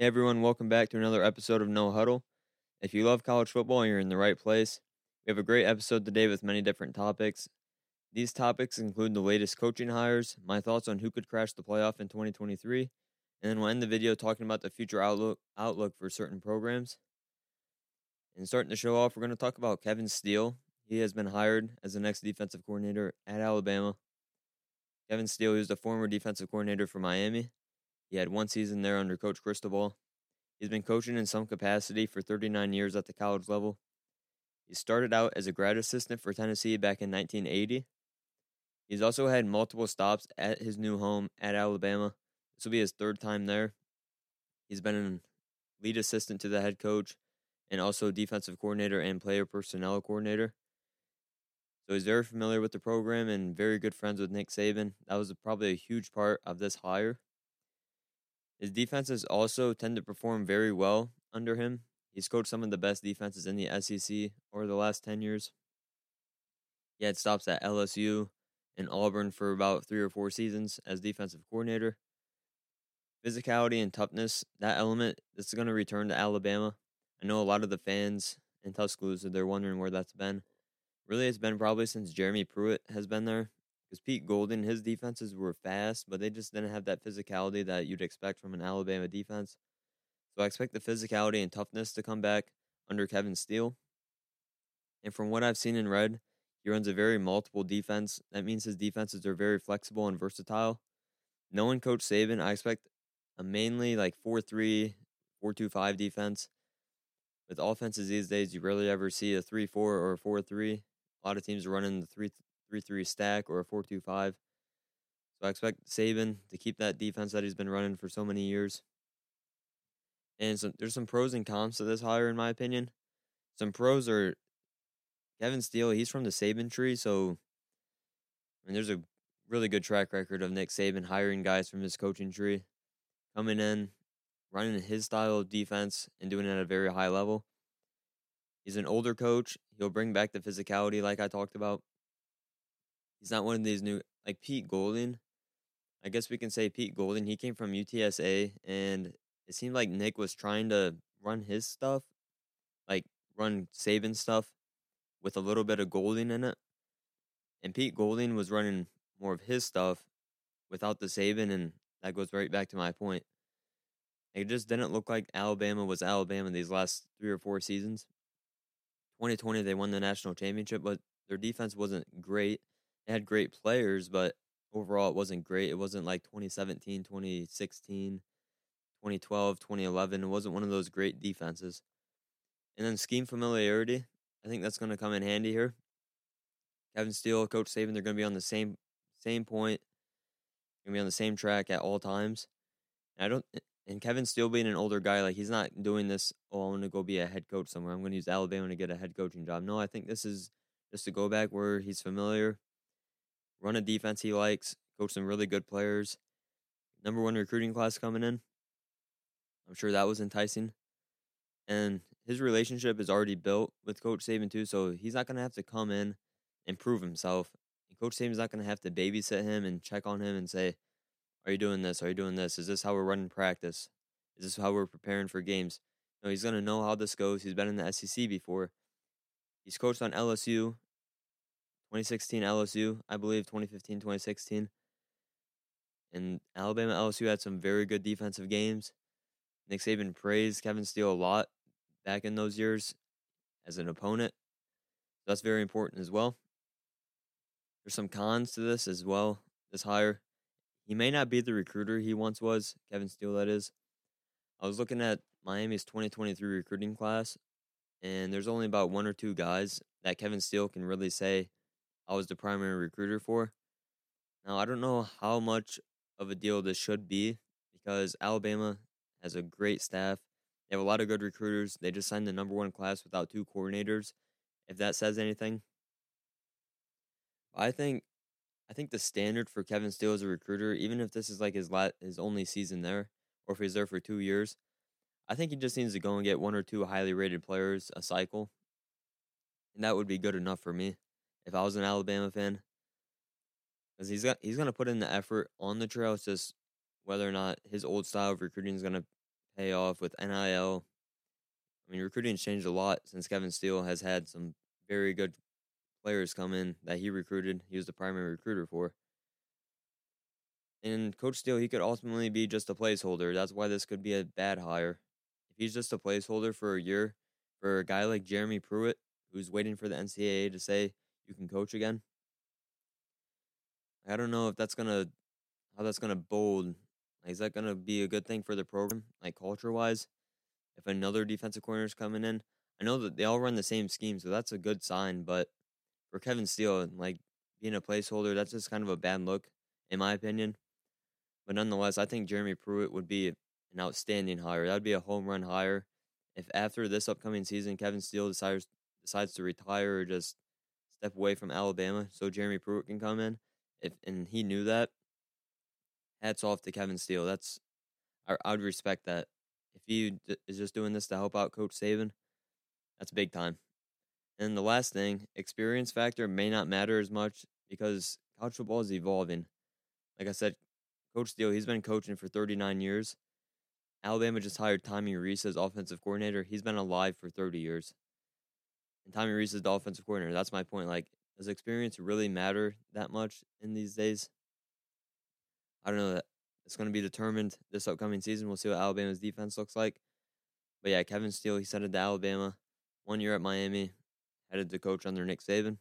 Hey everyone, welcome back to another episode of No Huddle. If you love college football, you're in the right place. We have a great episode today with many different topics. These topics include the latest coaching hires, my thoughts on who could crash the playoff in 2023, and then we'll end the video talking about the future outlook outlook for certain programs. And starting the show off, we're going to talk about Kevin Steele. He has been hired as the next defensive coordinator at Alabama. Kevin Steele is the former defensive coordinator for Miami. He had one season there under Coach Cristobal. He's been coaching in some capacity for 39 years at the college level. He started out as a grad assistant for Tennessee back in 1980. He's also had multiple stops at his new home at Alabama. This will be his third time there. He's been a lead assistant to the head coach and also defensive coordinator and player personnel coordinator. So he's very familiar with the program and very good friends with Nick Saban. That was probably a huge part of this hire. His defenses also tend to perform very well under him. He's coached some of the best defenses in the SEC over the last 10 years. He had stops at LSU and Auburn for about three or four seasons as defensive coordinator. Physicality and toughness, that element, this is going to return to Alabama. I know a lot of the fans in Tuscaloosa, they're wondering where that's been. Really, it's been probably since Jeremy Pruitt has been there because Pete Golding, his defenses were fast, but they just didn't have that physicality that you'd expect from an Alabama defense. So I expect the physicality and toughness to come back under Kevin Steele. And from what I've seen and read, he runs a very multiple defense. That means his defenses are very flexible and versatile. Knowing Coach Saban, I expect a mainly like 4 3, 4 2 5 defense. With offenses these days, you rarely ever see a 3 4 or a 4 3. A lot of teams are running the 3 three three stack or a four two five. So I expect Saban to keep that defense that he's been running for so many years. And so there's some pros and cons to this hire, in my opinion. Some pros are Kevin Steele. He's from the Saban tree, so I mean, there's a really good track record of Nick Saban hiring guys from his coaching tree, coming in, running his style of defense, and doing it at a very high level. He's an older coach. He'll bring back the physicality, like I talked about. He's not one of these new like Pete Golding. I guess we can say Pete Golding. He came from UTSA, and it seemed like Nick was trying to run his stuff, like run Saban stuff, with a little bit of Golding in it. And Pete Golding was running more of his stuff without the Saban, and that goes right back to my point. It just didn't look like Alabama was Alabama these last three or four seasons. 2020, they won the national championship, but their defense wasn't great it had great players, but overall it wasn't great. It wasn't like 2017, 2016, 2012, 2011. It wasn't one of those great defenses. And then scheme familiarity, I think that's going to come in handy here. Kevin Steele, Coach Saban, they're going to be on the same same point. Going to be on the same track at all times. And I don't. And Kevin Steele being an older guy, like he's not doing this. Oh, I'm going to go be a head coach somewhere. I'm going to use Alabama to get a head coaching job. No, I think this is just to go back where he's familiar, run a defense he likes, coach some really good players. Number one recruiting class coming in. I'm sure that was enticing. And his relationship is already built with Coach Saban too, so he's not gonna have to come in and prove himself. Coach Saban's not gonna have to babysit him and check on him and say, Are you doing this? Are you doing this? Is this how we're running practice? Is this how we're preparing for games? No, he's gonna know how this goes. He's been in the SEC before. He's coached on LSU 2016 LSU, I believe 2015, 2016. And Alabama LSU had some very good defensive games. Nick Saban praised Kevin Steele a lot back in those years as an opponent. That's very important as well. There's some cons to this as well. This hire, he may not be the recruiter he once was, Kevin Steele, that is. I was looking at Miami's 2023 recruiting class, and there's only about one or two guys that Kevin Steele can really say I was the primary recruiter for. Now, I don't know how much of a deal this should be because Alabama has a great staff. They have a lot of good recruiters. They just signed the number one class without two coordinators. If that says anything, I think I think the standard for Kevin Steele as a recruiter, even if this is like his la- his only season there, or if he's there for two years, I think he just needs to go and get one or two highly rated players a cycle, and that would be good enough for me if I was an Alabama fan, because he's got he's gonna put in the effort on the trail. It's just whether or not his old style of recruiting is gonna pay off with NIL. I mean, recruiting's changed a lot since Kevin Steele has had some very good players come in that he recruited. He was the primary recruiter for. And Coach Steele, he could ultimately be just a placeholder. That's why this could be a bad hire. If he's just a placeholder for a year for a guy like Jeremy Pruitt, who's waiting for the NCAA to say you can coach again, I don't know if that's gonna how that's gonna bold. Is that gonna be a good thing for the program, like culture wise? If another defensive corner is coming in, I know that they all run the same scheme, so that's a good sign. But for Kevin Steele, like being a placeholder, that's just kind of a bad look, in my opinion. But nonetheless, I think Jeremy Pruitt would be an outstanding hire. That would be a home run hire. If after this upcoming season, Kevin Steele decides decides to retire or just step away from Alabama, so Jeremy Pruitt can come in, if and he knew that, hats off to Kevin Steele. That's I, I would respect that. If he d- is just doing this to help out Coach Saban, that's big time. And the last thing, experience factor may not matter as much because college football is evolving. Like I said, Coach Steele, he's been coaching for 39 years. Alabama just hired Tommy Rees as offensive coordinator. He's been alive for 30 years. And Tommy Rees is the offensive coordinator. That's my point. Like, does experience really matter that much in these days? I don't know that it's going to be determined this upcoming season. We'll see what Alabama's defense looks like. But yeah, Kevin Steele, he it to Alabama. One year at Miami, headed to coach under Nick Saban.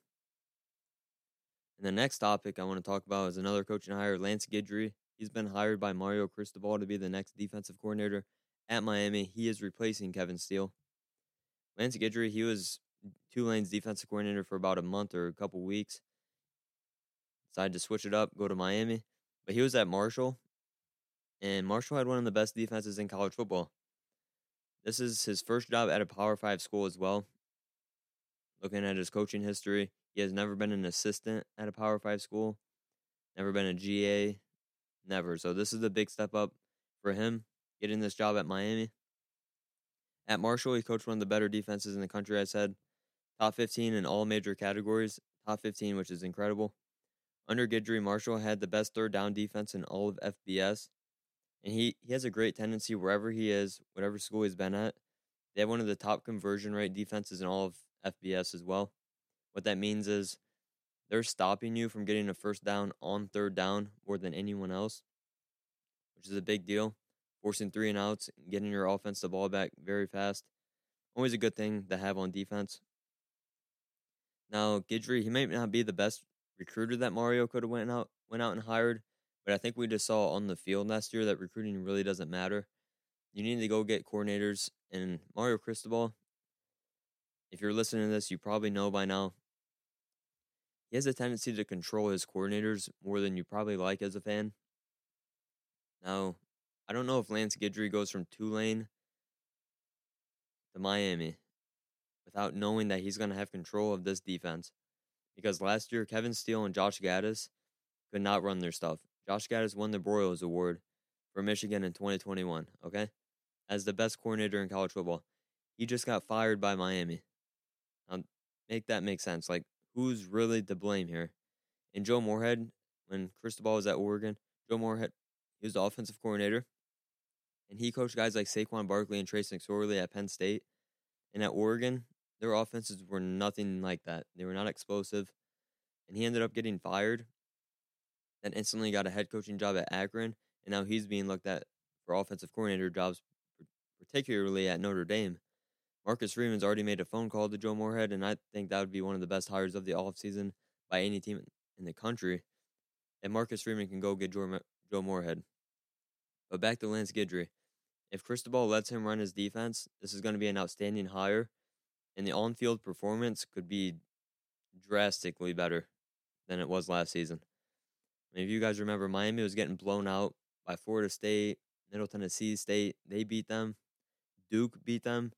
And the next topic I want to talk about is another coaching hire, Lance Guidry. He's been hired by Mario Cristobal to be the next defensive coordinator at Miami. He is replacing Kevin Steele. Lance Guidry, he was Tulane's defensive coordinator for about a month or a couple weeks. Decided to switch it up, go to Miami. But he was at Marshall, and Marshall had one of the best defenses in college football. This is his first job at a Power Five school as well. Looking at his coaching history, he has never been an assistant at a Power Five school, never been a GA, never. So this is a big step up for him getting this job at Miami. At Marshall, he coached one of the better defenses in the country. I said top 15 in all major categories, top 15, which is incredible. Under Guidry, Marshall had the best third down defense in all of FBS. And he, he has a great tendency wherever he is, whatever school he's been at. They have one of the top conversion rate defenses in all of FBS as well. What that means is they're stopping you from getting a first down on third down more than anyone else, which is a big deal. Forcing three and outs, getting your offense the ball back very fast. Always a good thing to have on defense. Now, Guidry, he may not be the best recruiter that Mario could have went out went out and hired, but I think we just saw on the field last year that recruiting really doesn't matter. You need to go get coordinators and Mario Cristobal. If you're listening to this, you probably know by now. He has a tendency to control his coordinators more than you probably like as a fan. Now, I don't know if Lance Guidry goes from Tulane to Miami without knowing that he's going to have control of this defense because last year Kevin Steele and Josh Gattis could not run their stuff. Josh Gattis won the Broyles Award for Michigan in 2021, okay? As the best coordinator in college football. He just got fired by Miami. Now, make that make sense. Like, who's really to blame here? And Joe Moorhead, when Cristobal was at Oregon, Joe Moorhead, he was the offensive coordinator. And he coached guys like Saquon Barkley and Trace McSorley at Penn State. And at Oregon, their offenses were nothing like that. They were not explosive. And he ended up getting fired. Then instantly got a head coaching job at Akron. And now he's being looked at for offensive coordinator jobs, particularly at Notre Dame. Marcus Freeman's already made a phone call to Joe Moorhead, and I think that would be one of the best hires of the offseason by any team in the country. And Marcus Freeman can go get Joe, Joe Moorhead. But back to Lance Guidry. If Cristobal lets him run his defense, this is going to be an outstanding hire and the on field performance could be drastically better than it was last season. I mean, if you guys remember, Miami was getting blown out by Florida State, Middle Tennessee State. They beat them. Duke beat them.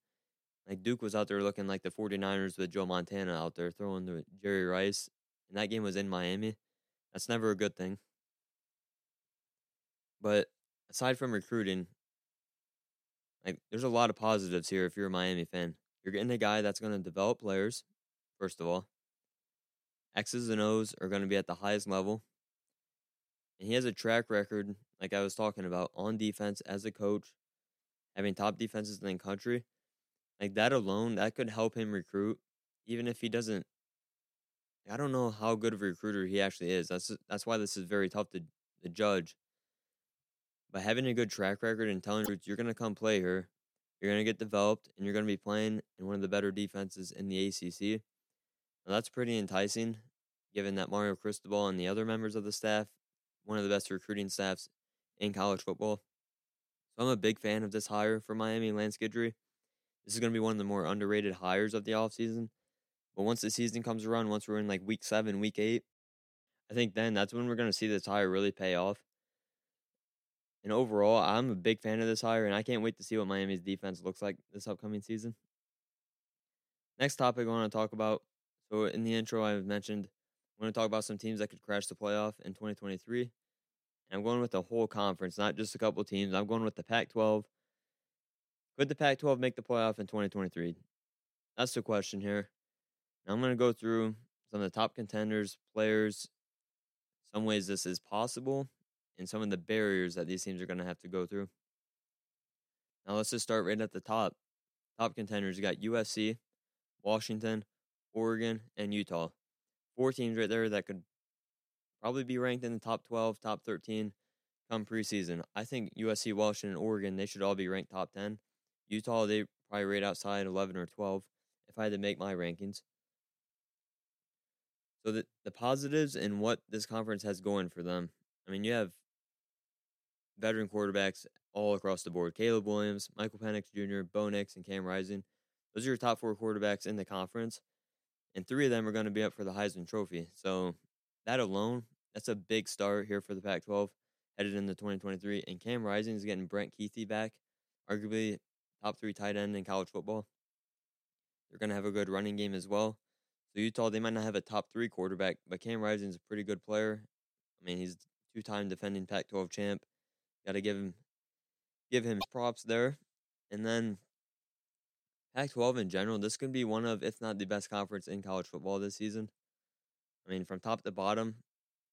Like Duke was out there looking like the 49ers with Joe Montana out there throwing the Jerry Rice. And that game was in Miami. That's never a good thing. But aside from recruiting, like there's a lot of positives here if you're a Miami fan. You're getting a guy that's going to develop players, first of all. X's and O's are going to be at the highest level. And he has a track record, like I was talking about, on defense as a coach, having top defenses in the country, like that alone, that could help him recruit, even if he doesn't. I don't know how good of a recruiter he actually is. That's that's why this is very tough to, to judge. But having a good track record and telling roots, you're going to come play here, you're going to get developed, and you're going to be playing in one of the better defenses in the ACC. Now, that's pretty enticing, given that Mario Cristobal and the other members of the staff, one of the best recruiting staffs in college football. So I'm a big fan of this hire for Miami Lance Guidry. This is going to be one of the more underrated hires of the offseason. But once the season comes around, once we're in like week seven, week eight, I think then that's when we're going to see this hire really pay off. And overall, I'm a big fan of this hire, and I can't wait to see what Miami's defense looks like this upcoming season. Next topic I want to talk about. So, in the intro, I've mentioned I want to talk about some teams that could crash the playoff in 2023. And I'm going with the whole conference, not just a couple teams. I'm going with the Pac 12. Could the Pac 12 make the playoff in 2023? That's the question here. Now, I'm going to go through some of the top contenders, players, some ways this is possible, and some of the barriers that these teams are going to have to go through. Now let's just start right at the top. Top contenders, you got USC, Washington, Oregon, and Utah. Four teams right there that could probably be ranked in the top 12, top 13 come preseason. I think USC, Washington, Oregon, they should all be ranked top 10. Utah, they probably rate outside 11 or 12 if I had to make my rankings. So the, the positives and what this conference has going for them. I mean, you have veteran quarterbacks all across the board. Caleb Williams, Michael Penix Jr., Bo Nix, and Cam Rising. Those are your top four quarterbacks in the conference. And three of them are going to be up for the Heisman Trophy. So that alone, that's a big start here for the Pac 12 headed into 2023. And Cam Rising is getting Brant Kuithe back, arguably top three tight end in college football. They're going to have a good running game as well. So Utah, they might not have a top three quarterback, but Cam Rising is a pretty good player. I mean, he's two time defending Pac 12 champ. Got to give him give him props there. And then Pac 12 in general, this could be one of, if not the best conference in college football this season. I mean, from top to bottom,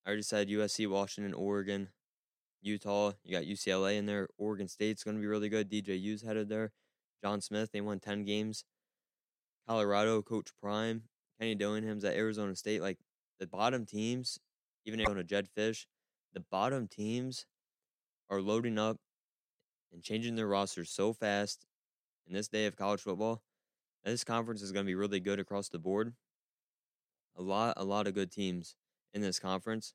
I already said USC, Washington, Oregon, Utah. You got UCLA in there. Oregon State's going to be really good. DJU's headed there. John Smith, they won 10 games. Colorado, Coach Prime. Kenny Dillingham's at Arizona State. Like the bottom teams, even Arizona Jedd Fisch, the bottom teams are loading up and changing their rosters so fast in this day of college football. This conference is going to be really good across the board. A lot, a lot of good teams in this conference.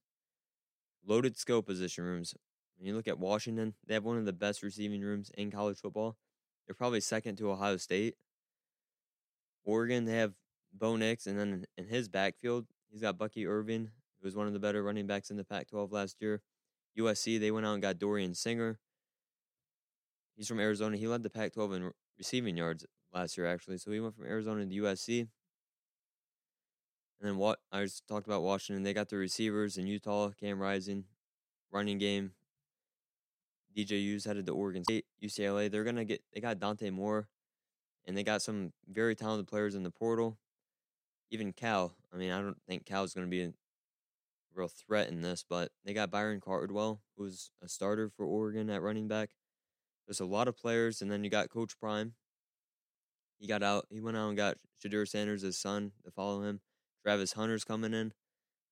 Loaded skill position rooms. When you look at Washington, they have one of the best receiving rooms in college football. They're probably second to Ohio State. Oregon, they have Bo Nix, and then in his backfield, he's got Bucky Irving, who was one of the better running backs in the Pac 12 last year. USC, they went out and got Dorian Singer. He's from Arizona. He led the Pac 12 in receiving yards last year, actually. So he went from Arizona to USC. And then what I just talked about Washington. They got the receivers in Utah, Cam Rising, running game. DJU's headed to Oregon State, UCLA. They're gonna get they got Dante Moore, and they got some very talented players in the portal. Even Cal. I mean, I don't think Cal's gonna be real threat in this, but they got Byron Cardwell, who's a starter for Oregon at running back. There's a lot of players, and then you got Coach Prime. He got out. He went out and got Shedeur Sanders, his son, to follow him. Travis Hunter's coming in.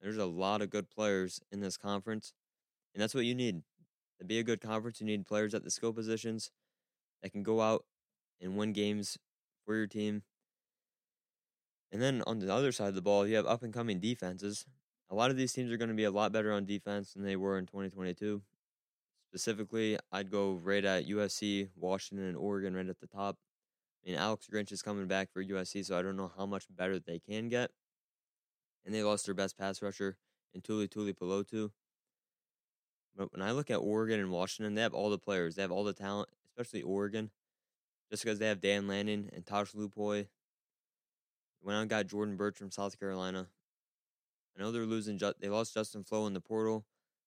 There's a lot of good players in this conference, and that's what you need to be a good conference. You need players at the skill positions that can go out and win games for your team. And then on the other side of the ball, you have up and coming defenses a lot of these teams are going to be a lot better on defense than they were in 2022. Specifically, I'd go right at USC, Washington, and Oregon right at the top. I mean, Alex Grinch is coming back for USC, so I don't know how much better they can get. And they lost their best pass rusher in Tuli Tuipulotu. But when I look at Oregon and Washington, they have all the players. They have all the talent, especially Oregon, just because they have Dan Lanning and Tosh Lupoi. Out and got Jordan Burch from South Carolina. Know they're losing. They lost Justin Flowe in the portal,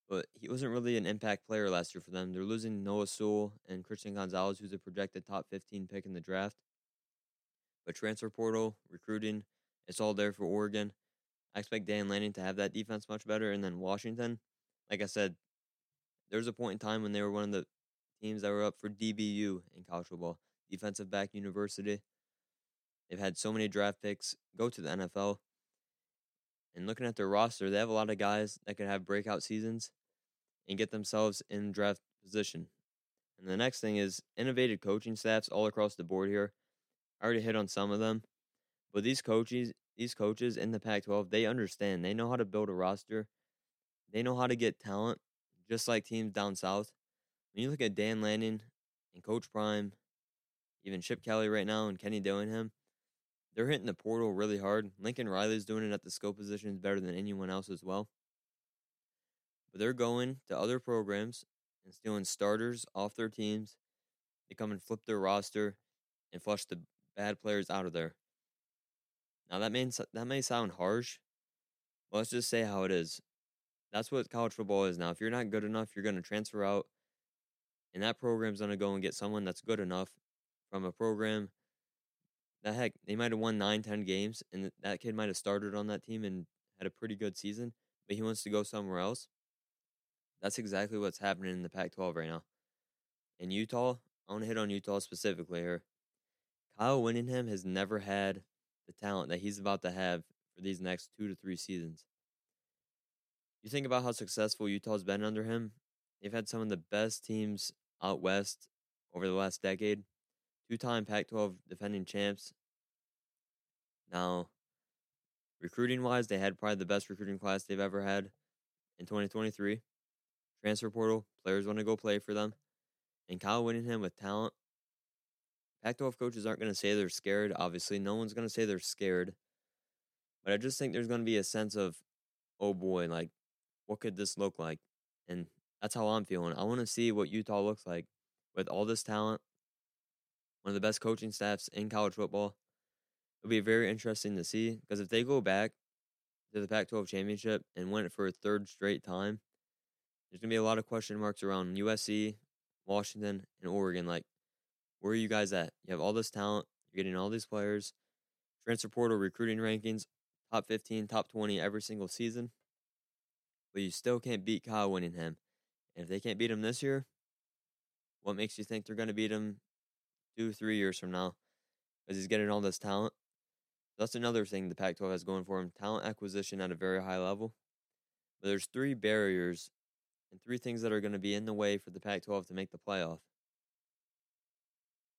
but he wasn't really an impact player last year for them. They're losing Noah Sewell and Christian Gonzalez, who's a projected top 15 pick in the draft. But transfer portal, recruiting, it's all there for Oregon. I expect Dan Lanning to have that defense much better. And then Washington, like I said, there was a point in time when they were one of the teams that were up for DBU in college football, defensive back university. They've had so many draft picks go to the NFL. And looking at their roster, they have a lot of guys that could have breakout seasons and get themselves in draft position. And the next thing is innovative coaching staffs all across the board here. I already hit on some of them, but these coaches, these coaches in the Pac-12, they understand. They know how to build a roster. They know how to get talent, just like teams down south. When you look at Dan Lanning and Coach Prime, even Chip Kelly right now and Kenny Dillingham, they're hitting the portal really hard. Lincoln Riley's doing it at the skill positions better than anyone else as well. But they're going to other programs and stealing starters off their teams. They come and flip their roster and flush the bad players out of there. Now that may that may sound harsh, but let's just say how it is. That's what college football is now. If you're not good enough, you're going to transfer out, and that program's going to go and get someone that's good enough from a program that heck, they might have won nine, ten games, and that kid might have started on that team and had a pretty good season, but he wants to go somewhere else. That's exactly what's happening in the Pac 12 right now. In Utah, I want to hit on Utah specifically here. Kyle Whittingham has never had the talent that he's about to have for these next two to three seasons. You think about how successful Utah's been under him, they've had some of the best teams out west over the last decade two time Pac 12 defending champs. Now, recruiting wise, they had probably the best recruiting class they've ever had in 2023. Transfer portal, players want to go play for them. And Kyle Whittingham with talent. Pac 12 coaches aren't going to say they're scared. Obviously, no one's going to say they're scared. But I just think there's going to be a sense of, oh boy, like, what could this look like? And that's how I'm feeling. I want to see what Utah looks like with all this talent, one of the best coaching staffs in college football. It'll be very interesting to see because if they go back to the Pac 12 championship and win it for a third straight time, there's going to be a lot of question marks around USC, Washington, and Oregon. Like, where are you guys at? You have all this talent, you're getting all these players, transfer portal recruiting rankings, top 15, top 20 every single season, but you still can't beat Kyle Whittingham. And if they can't beat him this year, what makes you think they're going to beat him two, three years from now as he's getting all this talent. That's another thing the Pac 12 has going for him talent acquisition at a very high level. But there's three barriers and three things that are going to be in the way for the Pac 12 to make the playoff.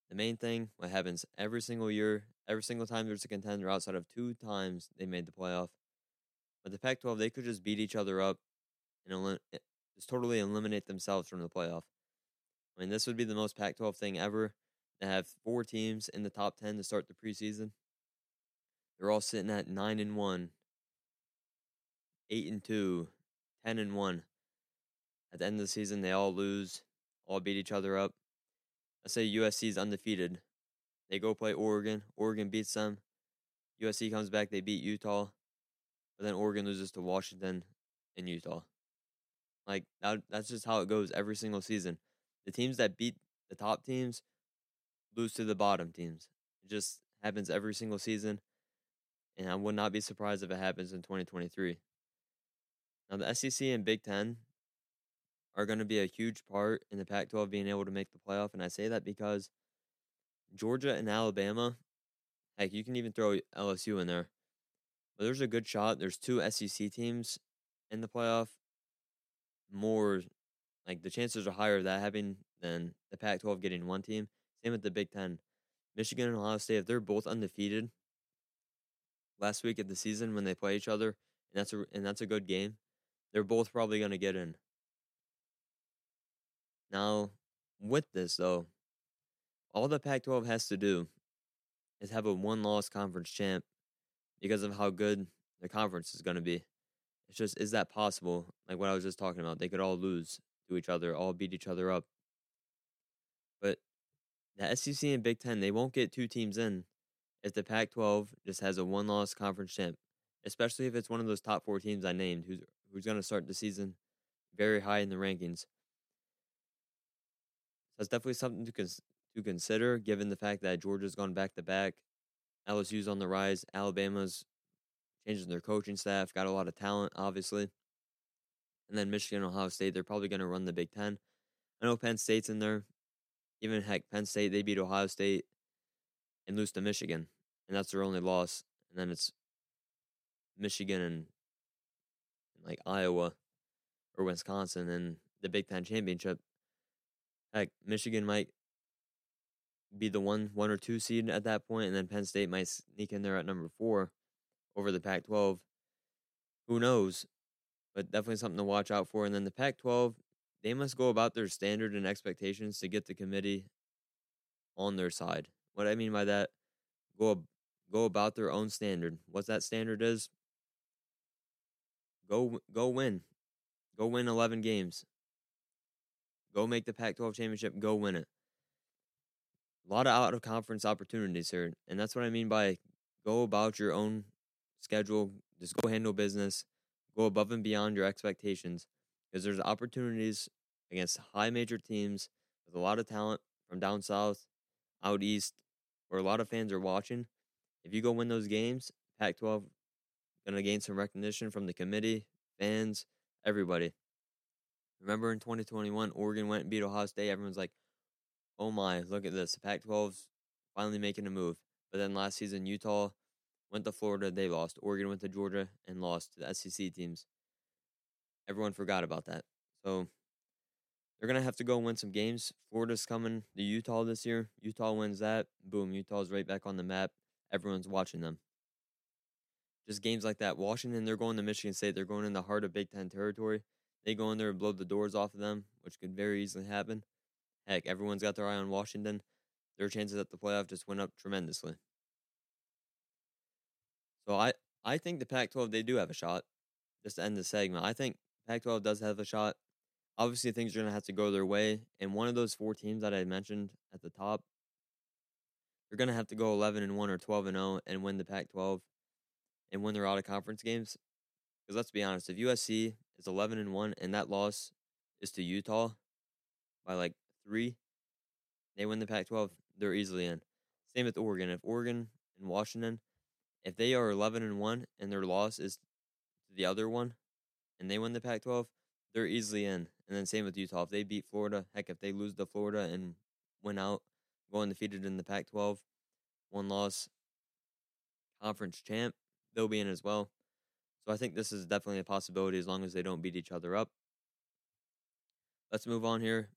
The main thing, what happens every single year, every single time there's a contender outside of two times they made the playoff. But the Pac 12, they could just beat each other up and eh, just totally eliminate themselves from the playoff. I mean, this would be the most Pac 12 thing ever have four teams in the top 10 to start the preseason. They're all sitting at 9 and 1, 8 and 2, 10 and 1. At the end of the season, they all lose, all beat each other up. Let's say USC is undefeated. They go play Oregon. Oregon beats them. USC comes back, they beat Utah. But then Oregon loses to Washington and Utah. Like that, that's just how it goes every single season. The teams that beat the top teams lose to the bottom teams. It just happens every single season, and I would not be surprised if it happens in 2023. Now, the SEC and Big Ten are going to be a huge part in the Pac 12 being able to make the playoff, and I say that because Georgia and Alabama, heck, you can even throw LSU in there, but there's a good shot. There's two SEC teams in the playoff. More like the chances are higher of that happening than the Pac 12 getting one team. Same with the Big Ten. Michigan and Ohio State, if they're both undefeated last week of the season when they play each other, and that's a and that's a good game, they're both probably going to get in. Now, with this though, all the Pac-12 has to do is have a one-loss conference champ because of how good the conference is going to be. It's just is that possible? Like what I was just talking about, they could all lose to each other, all beat each other up. The SEC and Big Ten, they won't get two teams in if the Pac 12 just has a one loss conference champ, especially if it's one of those top four teams I named who's, who's going to start the season very high in the rankings. So it's definitely something to, cons- to consider given the fact that Georgia's gone back to back. LSU's on the rise. Alabama's changing their coaching staff, got a lot of talent, obviously. And then Michigan, Ohio State, they're probably going to run the Big Ten. I know Penn State's in there. Even heck, Penn State they beat Ohio State and lose to Michigan, and that's their only loss. And then it's Michigan and, and like Iowa or Wisconsin and the Big Ten championship. Heck, Michigan might be the one one or two seed at that point, and then Penn State might sneak in there at number four over the Pac twelve. Who knows? But definitely something to watch out for. And then the Pac twelve, they must go about their standard and expectations to get the committee on their side. What I mean by that, go go about their own standard. What that standard is, go go win. Go win 11 games. Go make the Pac 12 championship, go win it. A lot of out of conference opportunities here. And that's what I mean by go about your own schedule. Just go handle business. Go above and beyond your expectations. Because there's opportunities against high major teams with a lot of talent from down south, out east, where a lot of fans are watching. If you go win those games, Pac 12 going to gain some recognition from the committee, fans, everybody. Remember in 2021, Oregon went and beat Ohio State. Everyone's like, oh my, look at this. The Pac 12's finally making a move. But then last season, Utah went to Florida. They lost. Oregon went to Georgia and lost to the SEC teams. Everyone forgot about that. So they're going to have to go win some games. Florida's coming to Utah this year. Utah wins that. Boom, Utah's right back on the map. Everyone's watching them. Just games like that. Washington, they're going to Michigan State. They're going in the heart of Big Ten territory. They go in there and blow the doors off of them, which could very easily happen. Heck, everyone's got their eye on Washington. Their chances at the playoff just went up tremendously. So I, I think the Pac 12, they do have a shot. Just to end the segment, I think Pac 12 does have a shot. Obviously, things are going to have to go their way. And one of those four teams that I mentioned at the top, they're going to have to go 11 and 1 or 12 and 0 and win the Pac 12 and win their out of conference games. Because let's be honest, if USC is 11 and 1 and that loss is to Utah by like three, they win the Pac 12, they're easily in. Same with Oregon. If Oregon and Washington, if they are 11 and 1 and their loss is to the other one and they win the Pac 12, they're easily in. And then same with Utah. If they beat Florida, heck, if they lose to Florida and win out, go undefeated in the Pac 12, one loss, conference champ, they'll be in as well. So I think this is definitely a possibility as long as they don't beat each other up. Let's move on here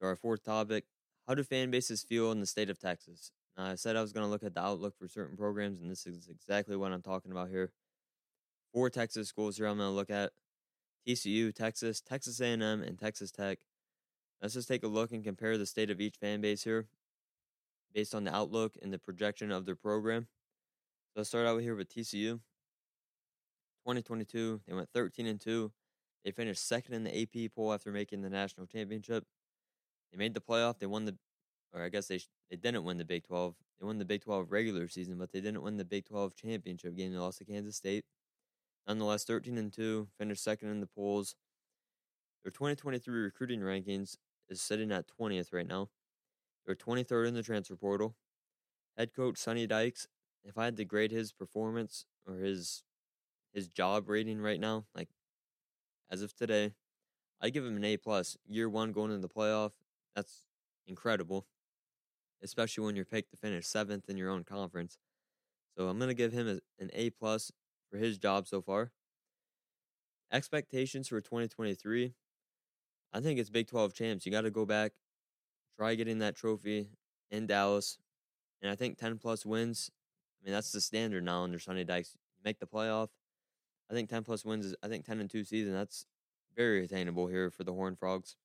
to our fourth topic. How do fan bases feel in the state of Texas? Now, I said I was going to look at the outlook for certain programs, and this is exactly what I'm talking about here. Four Texas schools here I'm going to look at. TCU, Texas, Texas A&M, and Texas Tech. Let's just take a look and compare the state of each fan base here based on the outlook and the projection of their program. So let's start out here with TCU. 2022, they went 13 and 2. They finished second in the AP poll after making the national championship. They made the playoff. They won the, or I guess they they didn't win the Big 12. They won the Big 12 regular season, but they didn't win the Big 12 championship game. They lost to Kansas State. Nonetheless, 13 and 2, finished second in the polls. Their 2023 recruiting rankings is sitting at 20th right now. They're 23rd in the transfer portal. Head coach Sonny Dykes, if I had to grade his performance or his his job rating right now, like as of today, I give him an A plus. Year one going into the playoff, that's incredible. Especially when you're picked to finish seventh in your own conference. So I'm gonna give him an A plus for his job so far. Expectations for 2023. I think it's Big 12 champs. You got to go back, try getting that trophy in Dallas, and I think 10 plus wins. I mean that's the standard now under Sonny Dykes. make the playoff. I think 10 plus wins is I think 10 and 2 season. That's very attainable here for the Horn Frogs.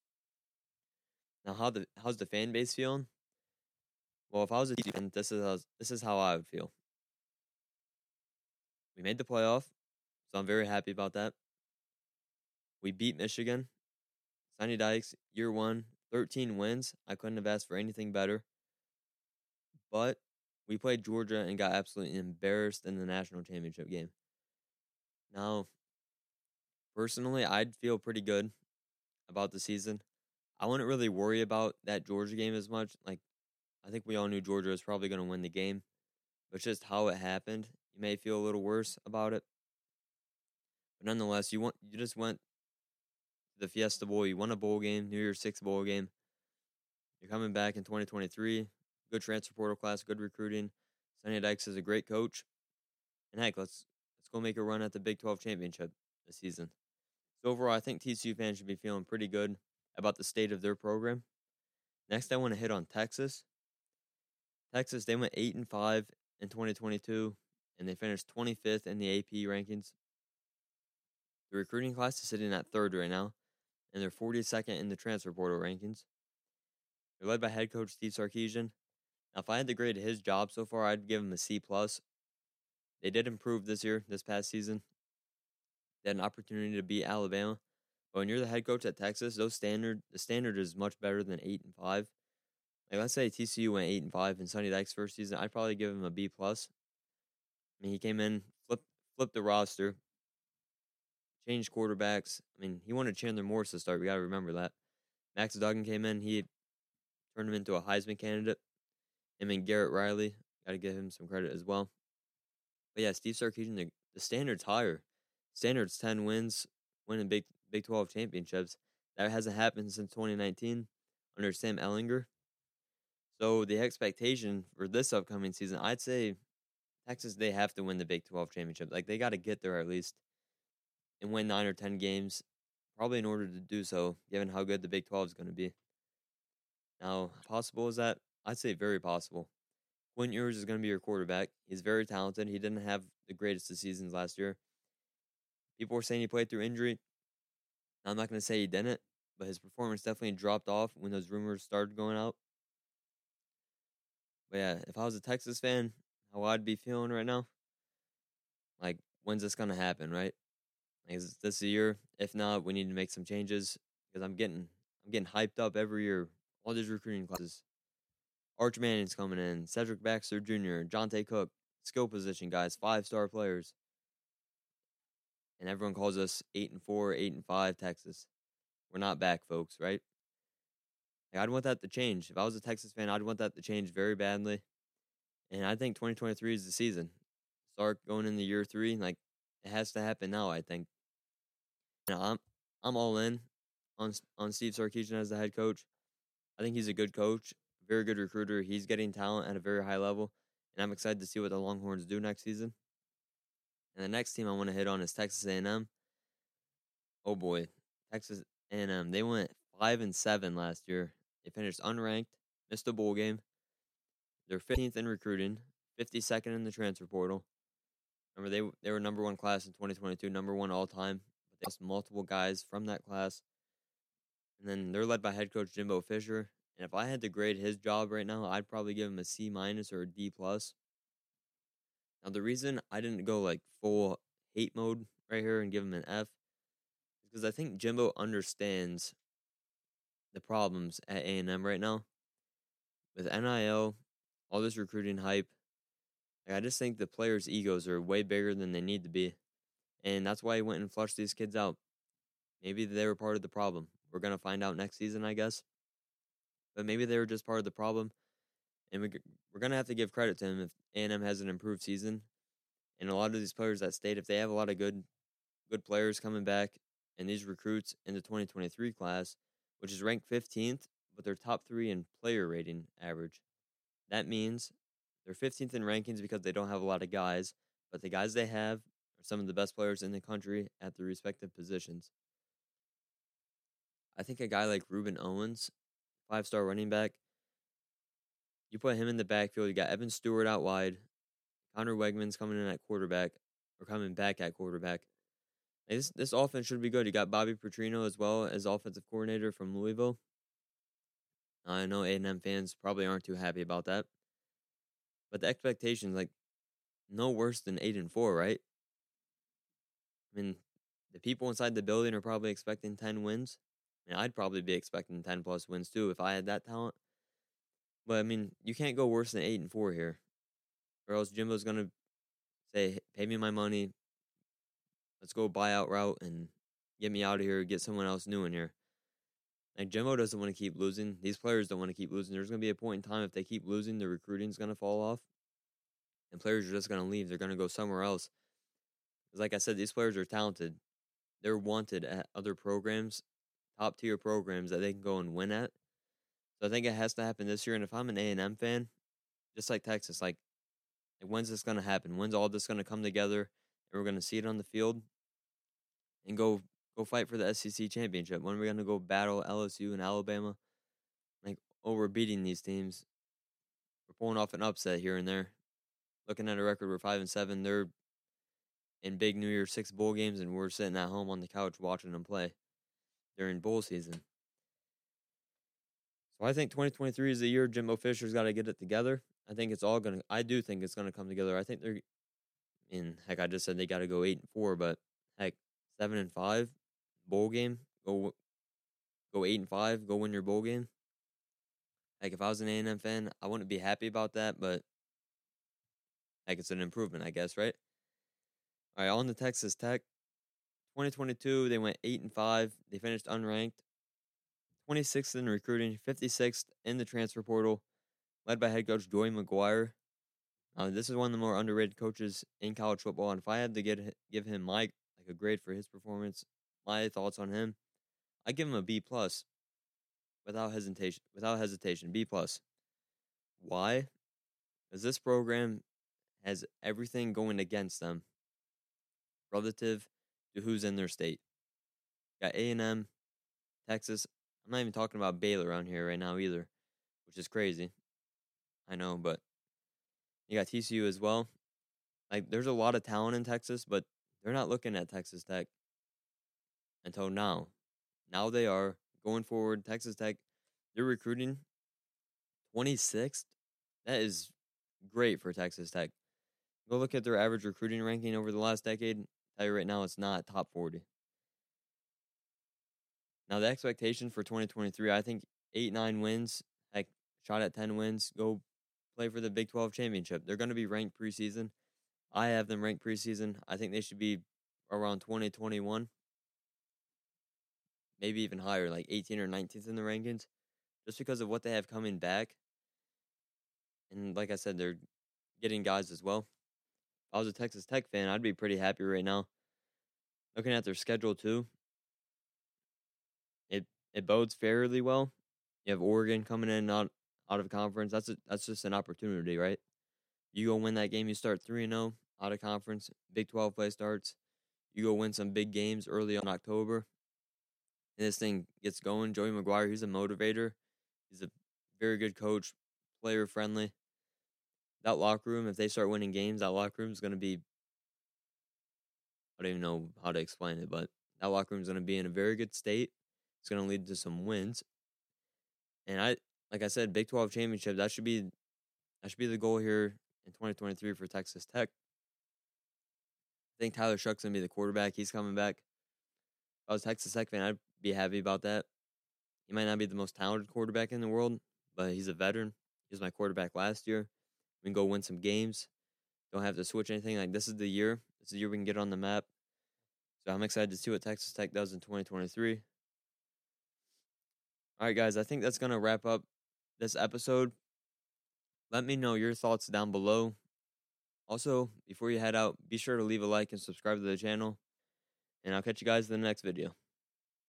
Now, how the how's the fan base feeling? Well, if I was a fan, this is how, this is how I would feel. We made the playoff, so I'm very happy about that. We beat Michigan. Sonny Dykes, year one, 13 wins. I couldn't have asked for anything better. But we played Georgia and got absolutely embarrassed in the national championship game. Now, personally, I'd feel pretty good about the season. I wouldn't really worry about that Georgia game as much. Like, I think we all knew Georgia was probably going to win the game, but just how it happened, you may feel a little worse about it. But nonetheless, you want you just went to the Fiesta Bowl. You won a bowl game, New Year's Six bowl game. You're coming back in 2023. Good transfer portal class, good recruiting. Sonny Dykes is a great coach. And heck, let's let's go make a run at the Big 12 championship this season. So overall, I think TCU fans should be feeling pretty good about the state of their program. Next, I want to hit on Texas. Texas, they went eight and five in 2022, and they finished 25th in the AP rankings. The recruiting class is sitting at third right now, and they're 42nd in the transfer portal rankings. They're led by head coach Steve Sarkisian. Now, if I had to grade his job so far, I'd give him a C plus. They did improve this year, this past season. They had an opportunity to beat Alabama, but when you're the head coach at Texas, those standard the standard is much better than eight and five. Like let's say TCU went eight and five in Sonny Dykes' first season, I'd probably give him a B plus. I mean, he came in, flipped flipped the roster, changed quarterbacks. I mean, he wanted Chandler Morris to start. We got to remember that. Max Duggan came in. He turned him into a Heisman candidate. I mean, Garrett Riley, got to give him some credit as well. But yeah, Steve Sarkisian, the, the standard's higher. Standard's 10 wins, winning Big, Big 12 championships. That hasn't happened since 2019 under Sam Ehlinger. So the expectation for this upcoming season, I'd say Texas, they have to win the Big 12 championship. Like, they got to get there at least and win nine or 10 games, probably in order to do so, given how good the Big 12 is going to be. Now, possible is that? I'd say very possible. Quinn Ewers is going to be your quarterback. He's very talented. He didn't have the greatest of seasons last year. People were saying he played through injury. Now, I'm not going to say he didn't, but his performance definitely dropped off when those rumors started going out. But yeah, if I was a Texas fan, how I'd be feeling right now, like, when's this to happen, right? Like, is this a year? If not, we need to make some changes because I'm getting I'm getting hyped up every year. All these recruiting classes. Arch Manning's coming in, Cedric Baxter Jr., Johntay Cook, skill position guys, five star players. And everyone calls us eight and four, eight and five, Texas. We're not back, folks, right? Like, I'd want that to change. If I was a Texas fan, I'd want that to change very badly. And I think 2023 is the season. Start going into year three. Like, it has to happen now, I think. You know, I'm I'm all in on on Steve Sarkisian as the head coach. I think he's a good coach very good recruiter. He's getting talent at a very high level, and I'm excited to see what the Longhorns do next season. And the next team I want to hit on is Texas A&M. Oh boy, Texas A&M. They went five and seven last year. They finished unranked, missed a bowl game. They're 15th in recruiting, 52nd in the transfer portal. Remember, they they were number one class in 2022, number one all time. But they lost multiple guys from that class. And then they're led by head coach Jimbo Fisher. And if I had to grade his job right now, I'd probably give him a C minus or a D plus. Now the reason I didn't go like full hate mode right here and give him an F is because I think Jimbo understands the problems at A and M right now with NIL, all this recruiting hype. Like I just think the players' egos are way bigger than they need to be, and that's why he went and flushed these kids out. Maybe they were part of the problem. We're gonna find out next season, I guess but maybe they were just part of the problem. And we, we're going to have to give credit to him if A&M has an improved season. And a lot of these players that state, if they have a lot of good good players coming back and these recruits in the 2023 class, which is ranked 15th, but they're top three in player rating average. That means they're 15th in rankings because they don't have a lot of guys, but the guys they have are some of the best players in the country at their respective positions. I think a guy like Rueben Owens five star running back. You put him in the backfield. You got Evan Stewart out wide. Conner Weigman's coming in at quarterback or coming back at quarterback. This this offense should be good. You got Bobby Petrino as well as offensive coordinator from Louisville. I know A and M fans probably aren't too happy about that, but the expectations like no worse than eight and four, right? I mean, the people inside the building are probably expecting ten wins. I mean, I'd probably be expecting 10 plus wins too if I had that talent. But I mean, you can't go worse than 8 and 4 here. Or else Jimbo's going to say, pay me my money. Let's go buyout route and get me out of here, get someone else new in here. Like Jimbo doesn't want to keep losing. These players don't want to keep losing. There's going to be a point in time if they keep losing, the recruiting's going to fall off, and players are just going to leave. They're going to go somewhere else. Like I said, these players are talented. They're wanted at other programs, top tier programs that they can go and win at. So I think it has to happen this year. And if I'm an A and M fan, just like Texas, like, like when's this gonna happen? When's all this gonna come together and we're gonna see it on the field and go go fight for the SEC championship? When are we gonna go battle LSU and Alabama? Like, oh, we're beating these teams. We're pulling off an upset here and there. Looking at a record, we're five and seven. They're in big New Year Six bowl games, and we're sitting at home on the couch watching them play during bowl season. So I think 2023 is the year Jimbo Fisher's got to get it together. I think it's all gonna. I do think it's gonna come together. I think they're. In heck, I just said they got to go eight and four, but heck, seven and five, bowl game. Go, go eight and five. Go win your bowl game. Like if I was an A and M fan, I wouldn't be happy about that, but like it's an improvement, I guess, right? All right, on to Texas Tech. 2022, they went eight and five. They finished unranked. 26th in recruiting, 56th in the transfer portal, led by head coach Joey McGuire. Uh, this is one of the more underrated coaches in college football, and if I had to get give him my like a grade for his performance, my thoughts on him, I give him a B plus, without hesitation. Without hesitation, B plus. Why? Because this program has everything going against them relative to who's in their state. You got A and M, Texas. I'm not even talking about Baylor around here right now either, which is crazy. I know, but you got TCU as well. Like, there's a lot of talent in Texas, but they're not looking at Texas Tech until now. Now they are going forward. Texas Tech, they're recruiting 26th. That is great for Texas Tech. Go look at their average recruiting ranking over the last decade. I'll tell you right now, it's not top 40. Now, the expectation for 2023, I think eight, nine wins, heck, shot at 10 wins, go play for the Big 12 championship. They're going to be ranked preseason. I have them ranked preseason. I think they should be around 2021, maybe even higher, like 18 or 19th in the rankings, just because of what they have coming back. And like I said, they're getting guys as well. If I was a Texas Tech fan, I'd be pretty happy right now. Looking at their schedule too, it it bodes fairly well. You have Oregon coming in out out of conference. That's a, that's just an opportunity, right? You go win that game, you start three and zero oh, out of conference. Big Twelve play starts. You go win some big games early on October, and this thing gets going. Joey McGuire, he's a motivator. He's a very good coach, player friendly. That locker room, if they start winning games, that locker room is going to be. I don't even know how to explain it, but that locker room is going to be in a very good state. It's going to lead to some wins. And I, like I said, Big 12 championship, that should be that should be the goal here in 2023 for Texas Tech. I think Tyler Shough's gonna be the quarterback. He's coming back. If I was Texas Tech fan, I'd be happy about that. He might not be the most talented quarterback in the world, but he's a veteran. He was my quarterback last year. We can go win some games. Don't have to switch anything. Like this is the year. This is the year we can get on the map. So I'm excited to see what Texas Tech does in 2023. All right, guys, I think that's going to wrap up this episode. Let me know your thoughts down below. Also, before you head out, be sure to leave a like and subscribe to the channel. And I'll catch you guys in the next video.